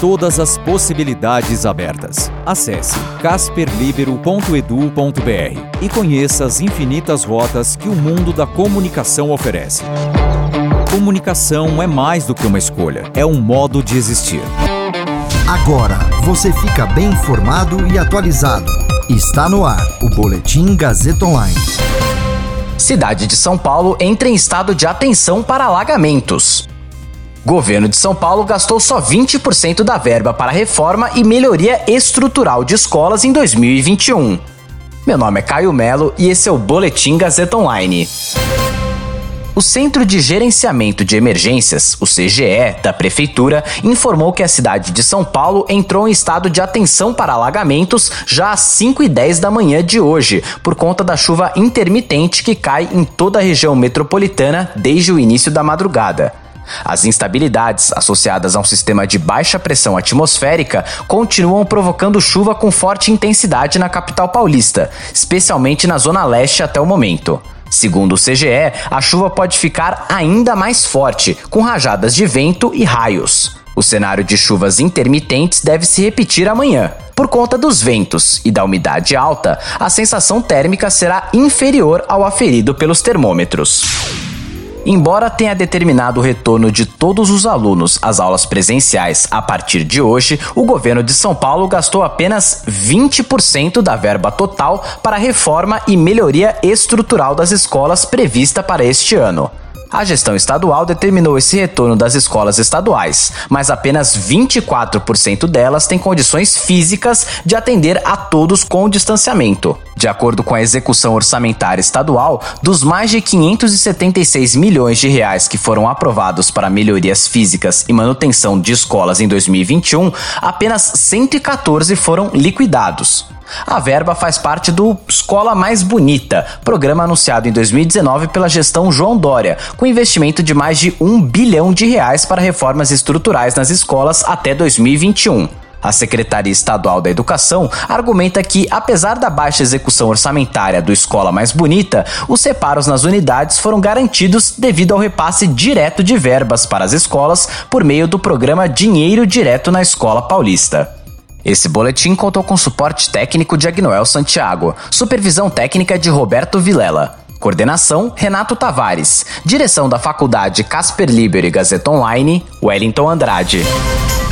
Todas as possibilidades abertas. Acesse casperlibero.edu.br e conheça as infinitas rotas que o mundo da comunicação oferece. Comunicação é mais do que uma escolha, é um modo de existir. Agora você fica bem informado e atualizado. Está no ar o Boletim Gazeta Online. Cidade de São Paulo entra em estado de atenção para alagamentos. Governo de São Paulo gastou só 20% da verba para reforma e melhoria estrutural de escolas em 2021. Meu nome é Caio Melo e esse é o Boletim Gazeta Online. O Centro de Gerenciamento de Emergências, o CGE, da Prefeitura, informou que a cidade de São Paulo entrou em estado de atenção para alagamentos já às 5 e 10 da manhã de hoje, por conta da chuva intermitente que cai em toda a região metropolitana desde o início da madrugada. As instabilidades associadas a um sistema de baixa pressão atmosférica continuam provocando chuva com forte intensidade na capital paulista, especialmente na zona leste até o momento. Segundo o CGE, a chuva pode ficar ainda mais forte, com rajadas de vento e raios. O cenário de chuvas intermitentes deve se repetir amanhã. Por conta dos ventos e da umidade alta, a sensação térmica será inferior ao aferido pelos termômetros. Embora tenha determinado o retorno de todos os alunos às aulas presenciais a partir de hoje, o governo de São Paulo gastou apenas 20% da verba total para a reforma e melhoria estrutural das escolas prevista para este ano. A gestão estadual determinou esse retorno das escolas estaduais, mas apenas 24% delas têm condições físicas de atender a todos com distanciamento. De acordo com a execução orçamentária estadual, dos mais de 576 milhões de reais que foram aprovados para melhorias físicas e manutenção de escolas em 2021, apenas 114 foram liquidados. A verba faz parte do Escola Mais Bonita, programa anunciado em 2019 pela gestão João Dória, com investimento de mais de um bilhão de reais para reformas estruturais nas escolas até 2021. A Secretaria Estadual da Educação argumenta que, apesar da baixa execução orçamentária do Escola Mais Bonita, os separos nas unidades foram garantidos devido ao repasse direto de verbas para as escolas por meio do programa Dinheiro Direto na Escola Paulista. Esse boletim contou com suporte técnico de Agnoel Santiago, supervisão técnica de Roberto Vilela. Coordenação: Renato Tavares. Direção da Faculdade Casper Liber e Gazeta Online: Wellington Andrade.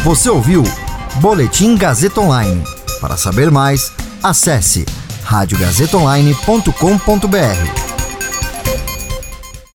Você ouviu Boletim Gazeta Online. Para saber mais, acesse radiogazetaonline.com.br.